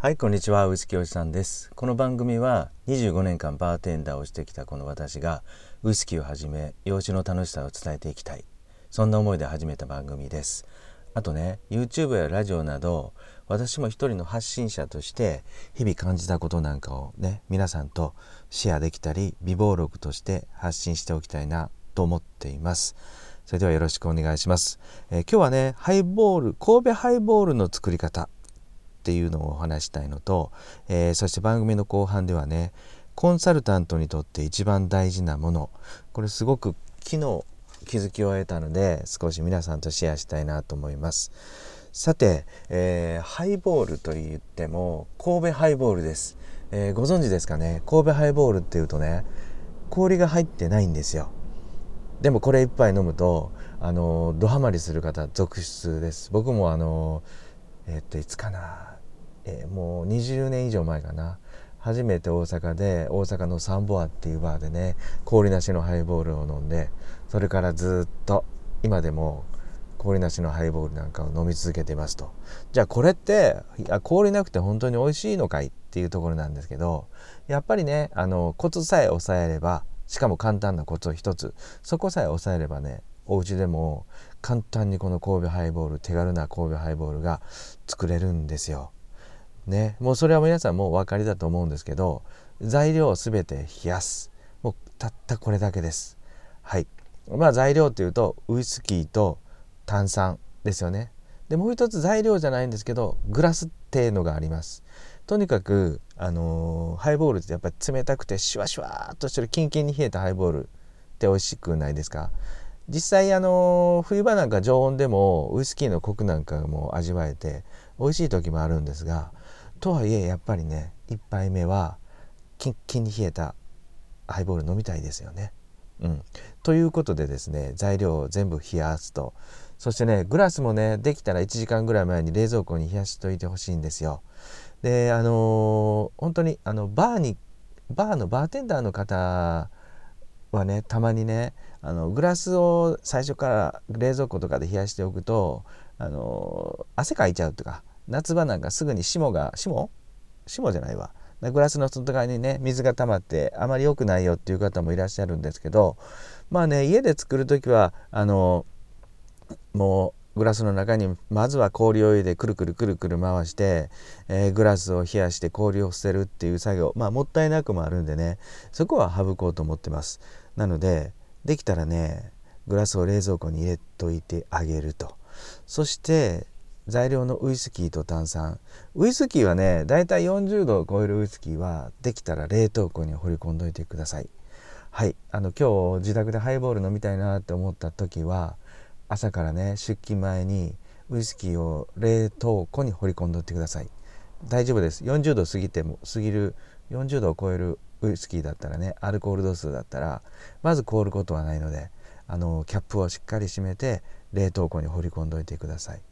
はいこんにちはウイスキーおじさんです。この番組は25年間バーテンダーをしてきたこの私がウイスキーをはじめ洋酒の楽しさを伝えていきたい。そんな思いで始めた番組です。あとね YouTube やラジオなど私も一人の発信者として日々感じたことなんかをね皆さんとシェアできたり微暴録として発信しておきたいなと思っています。それではよろしくお願いします、えー、今日はねハイボール神戸ハイボールの作り方っていうのをお話したいのと、えー、そして番組の後半ではねコンサルタントにとって一番大事なものこれすごく昨日気づきを得たので少し皆さんとシェアしたいなと思います。さて、えー、ハイボールといっても神戸ハイボールです、えー、ご存知ですかね？神戸ハイボールっていうとね氷が入ってないんですよ。でもこれ一杯飲むとあのドハマりする方続出です。僕もあのえ、っといつかな。えー、もう20年以上前かな。初めて大阪で大阪のサンボアっていうバーでね氷なしのハイボールを飲んでそれからずっと今でも氷なしのハイボールなんかを飲み続けてますと。じゃあこれって氷なくて本当に美味しいのかいっていうところなんですけどやっぱりねあのコツさえ抑えればしかも簡単なコツを一つ。そこさえ抑えればねお家でも簡単にこの神戸ハイボール手軽な神戸ハイボールが作れるんですよ。ね。もうそれは皆さんもうお分かりだと思うんですけど材料を全て冷やす。もうたったこれだけです。はい。まあ材料っていうとウイスキーと炭酸ですよね。でもう一つ材料じゃないんですけどグラスっていうのがあります。とにかくあのー、ハイボールってやっぱり冷たくてシュワシュワーっとしてるキンキンに冷えたハイボールって美味しくないですか？実際あの、冬場なんか常温でもウイスキーのコクなんかも味わえて美味しい時もあるんですがとはいえやっぱりね1杯目はキンキンに冷えたハイボール飲みたいですよね。うん、ということでですね材料を全部冷やすとそしてねグラスもねできたら1時間ぐらい前に冷蔵庫に冷やしといてほしいんですよ。であのー、本当にあのバーにバーのバーテンダーの方はねたまにねあのグラスを最初から冷蔵庫とかで冷やしておくとあの、汗かいちゃうとか夏場なんかすぐに霜が霜？霜じゃないわ。グラスの外側にね水が溜まってあまり良くないよっていう方もいらっしゃるんですけどまあね家で作る時はあのもうグラスの中にまずは氷を入れてくるくるくるくる回して、えー、グラスを冷やして氷を捨てるっていう作業。まあもったいなくもあるんでね。そこは省こうと思ってます。なのでできたらねグラスを冷蔵庫に入れといてあげると。そして材料のウイスキーと炭酸。ウイスキーはねだいたい40度を超えるウイスキーはできたら冷凍庫に放り込んどいてください。はい。あの今日自宅でハイボール飲みたいなって思った時は朝からね出勤前にウイスキーを冷凍庫に放り込んどいてください大丈夫です40度過ぎても過ぎる40度を超えるウイスキーだったらねアルコール度数だったらまず凍ることはないのであのキャップをしっかり閉めて冷凍庫に放り込んどいてください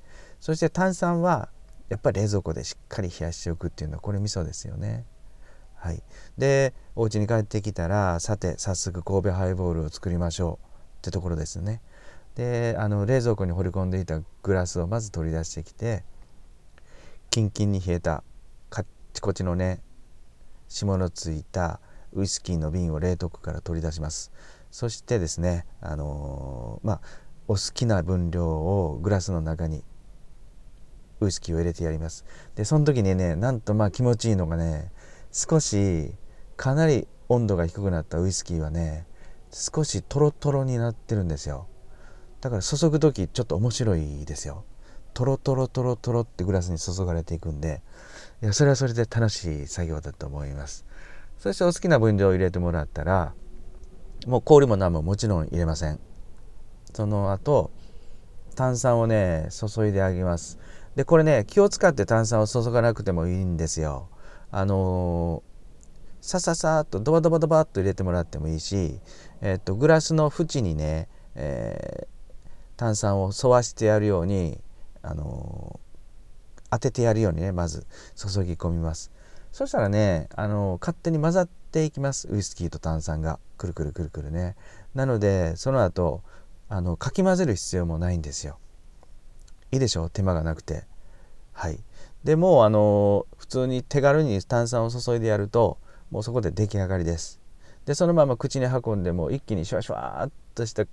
そして炭酸はやっぱり冷蔵庫でしっかり冷やしておくっていうのはこれ味噌ですよね。はい、でお家に帰ってきたらさて早速神戸ハイボールを作りましょうってところですね。であの冷蔵庫に放り込んでいたグラスをまず取り出してきてキンキンに冷えたカッチコチのね霜のついたウイスキーの瓶を冷凍庫から取り出します。そしてですねあのー、まあお好きな分量をグラスの中にウイスキーを入れてやります。でその時にねなんとまあ気持ちいいのがね少しかなり温度が低くなったウイスキーはね少しトロトロになってるんですよ。だから注ぐ時ちょっと面白いですよ。トロトロトロトロってグラスに注がれていくんでいやそれはそれで楽しい作業だと思います。そしてお好きな分量を入れてもらったらもう氷も何ももちろん入れません。その後炭酸をね注いであげます。でこれね気を使って炭酸を注がなくてもいいんですよ。あのー、さささっとドバドバドバっと入れてもらってもいいし、えっとグラスの縁にね、えー、炭酸を沿わしてやるように、あの、当ててやるようにねまず注ぎ込みます。そしたらね、あの勝手に混ざっていきますウイスキーと炭酸がくるくるくるくるね。なのでその後あのかき混ぜる必要もないんですよ。いいでしょ？手間がなくて。はい。でもうあの普通に手軽に炭酸を注いでやるともうそこで出来上がりですでそのまま口に運んでも一気にシュワシュワっとした冷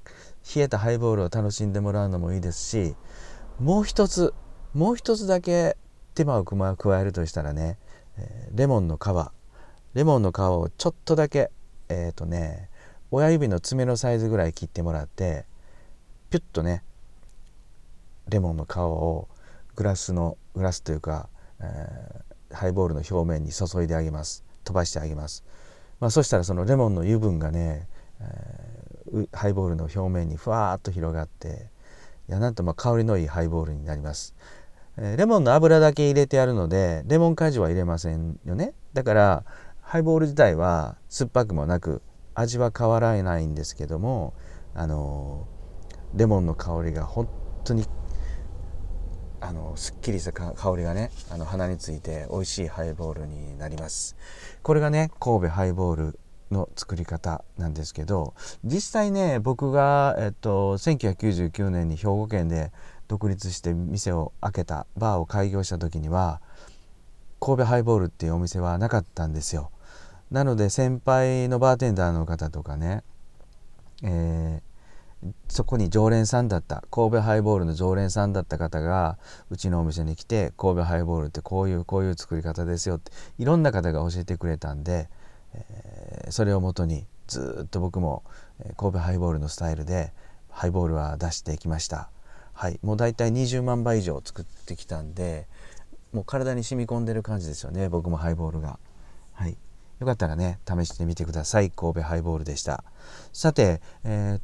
えたハイボールを楽しんでもらうのもいいですしもう一つもう一つだけ手間を加えるとしたらね、レモンの皮。レモンの皮をちょっとだけえっ、ー、とね親指の爪のサイズぐらい切ってもらってピュッとねレモンの皮をグラスのグラスというか、えー、ハイボールの表面に注いであげます。飛ばしてあげます、まあ、そしたらそのレモンの油分がね、えー、ハイボールの表面にふわーっと広がっていやなんとまあ香りのいいハイボールになります、えー、レモンの油だけ入れてやるのでレモン果汁は入れませんよね。だからハイボール自体は酸っぱくもなく味は変わらないんですけどもあのレモンの香りが本当にあのすっきりした香りがねあの鼻について美味しいハイボールになります。これがね神戸ハイボールの作り方なんですけど実際ね僕が、えっと、1999年に兵庫県で独立して店を開けたバーを開業した時には神戸ハイボールっていうお店はなかったんですよ。なので先輩のバーテンダーの方とかね、えーそこに常連さんだった神戸ハイボールの常連さんだった方がうちのお店に来て神戸ハイボールってこういうこういう作り方ですよっていろんな方が教えてくれたんで、えー、それをもとにずっと僕も神戸ハイボールのスタイルでハイボールは出してきました。はい。もう大体20万杯以上作ってきたんでもう体に染み込んでる感じですよね僕もハイボールが。はい。よかったらね試してみてください。神戸ハイボールでした。さてえー、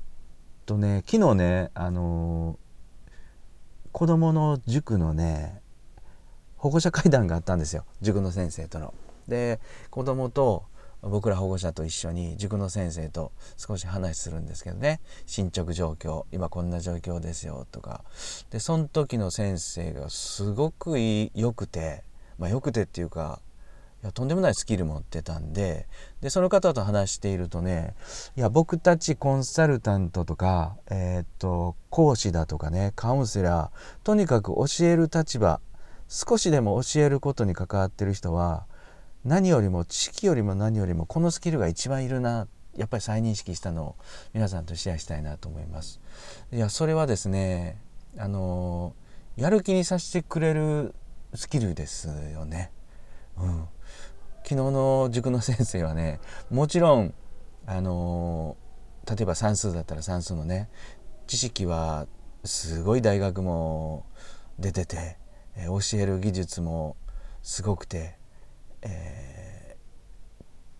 とね昨日ねあのー、子供の塾のね保護者会談があったんですよ。塾の先生との。で子供と僕ら保護者と一緒に塾の先生と少し話するんですけどね。進捗状況今こんな状況ですよとか。でその時の先生がすごく良くて。まあ良くてっていうかいやとんでもないスキル持ってたんででその方と話しているとねいや僕たちコンサルタントとか、えー、っと講師だとかねカウンセラーとにかく教える立場少しでも教えることに関わってる人は何よりも知識よりも何よりもこのスキルが一番いるなやっぱり再認識したのを皆さんとシェアしたいなと思います。いやそれはですねあのやる気にさせてくれるスキルですよね。昨日の塾の先生はねもちろんあの例えば算数だったら算数のね知識はすごい大学も出てて、教える技術もすごくて、えー、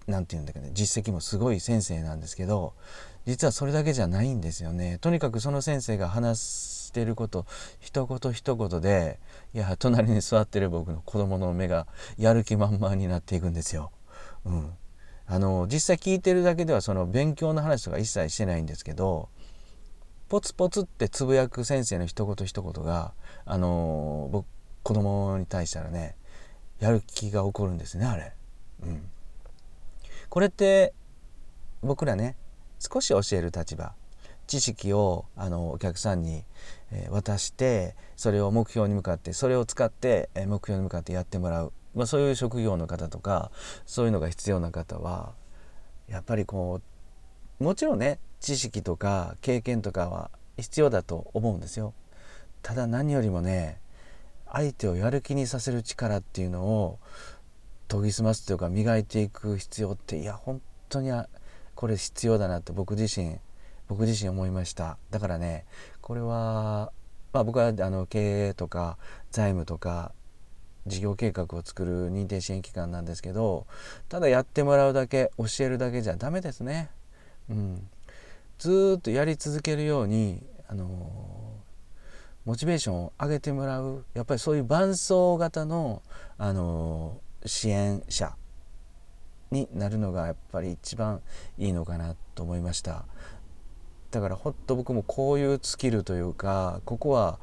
何て言うんだっけ、ね、実績もすごい先生なんですけど実はそれだけじゃないんですよね。とにかくその先生が話してること一言一言でいや隣に座ってる僕の子供の目がやる気満々になっていくんですよ。うん、あの実際聞いてるだけではその勉強の話とか一切してないんですけどポツポツってつぶやく先生の一言一言があの僕子供に対したらねやる気が起こるんですねあれ。うん、これって僕らね少し教える立場知識をあのお客さんに、渡してそれを目標に向かってそれを使って、目標に向かってやってもらう、まあ、そういう職業の方とかそういうのが必要な方はやっぱりこうもちろんね知識とか経験とかは必要だと思うんですよ。ただ何よりもね相手をやる気にさせる力っていうのを研ぎ澄ますというか磨いていく必要っていや本当にこれ必要だなって僕自身僕自身思いました。だからねこれは、まあ、僕はあの経営とか財務とか事業計画を作る認定支援機関なんですけどただやってもらうだけ教えるだけじゃダメですね。うん、ずっとやり続けるように、あのモチベーションを上げてもらう。やっぱりそういう伴走型の、あの支援者になるのがやっぱり一番いいのかなと思いました。だからほんと僕もこういうスキルというかここは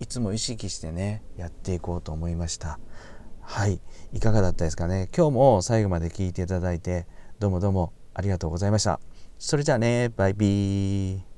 いつも意識してねやっていこうと思いました。はい。いかがだったですかね？今日も最後まで聞いていただいてどうもどうもありがとうございました。それじゃあね。バイビー。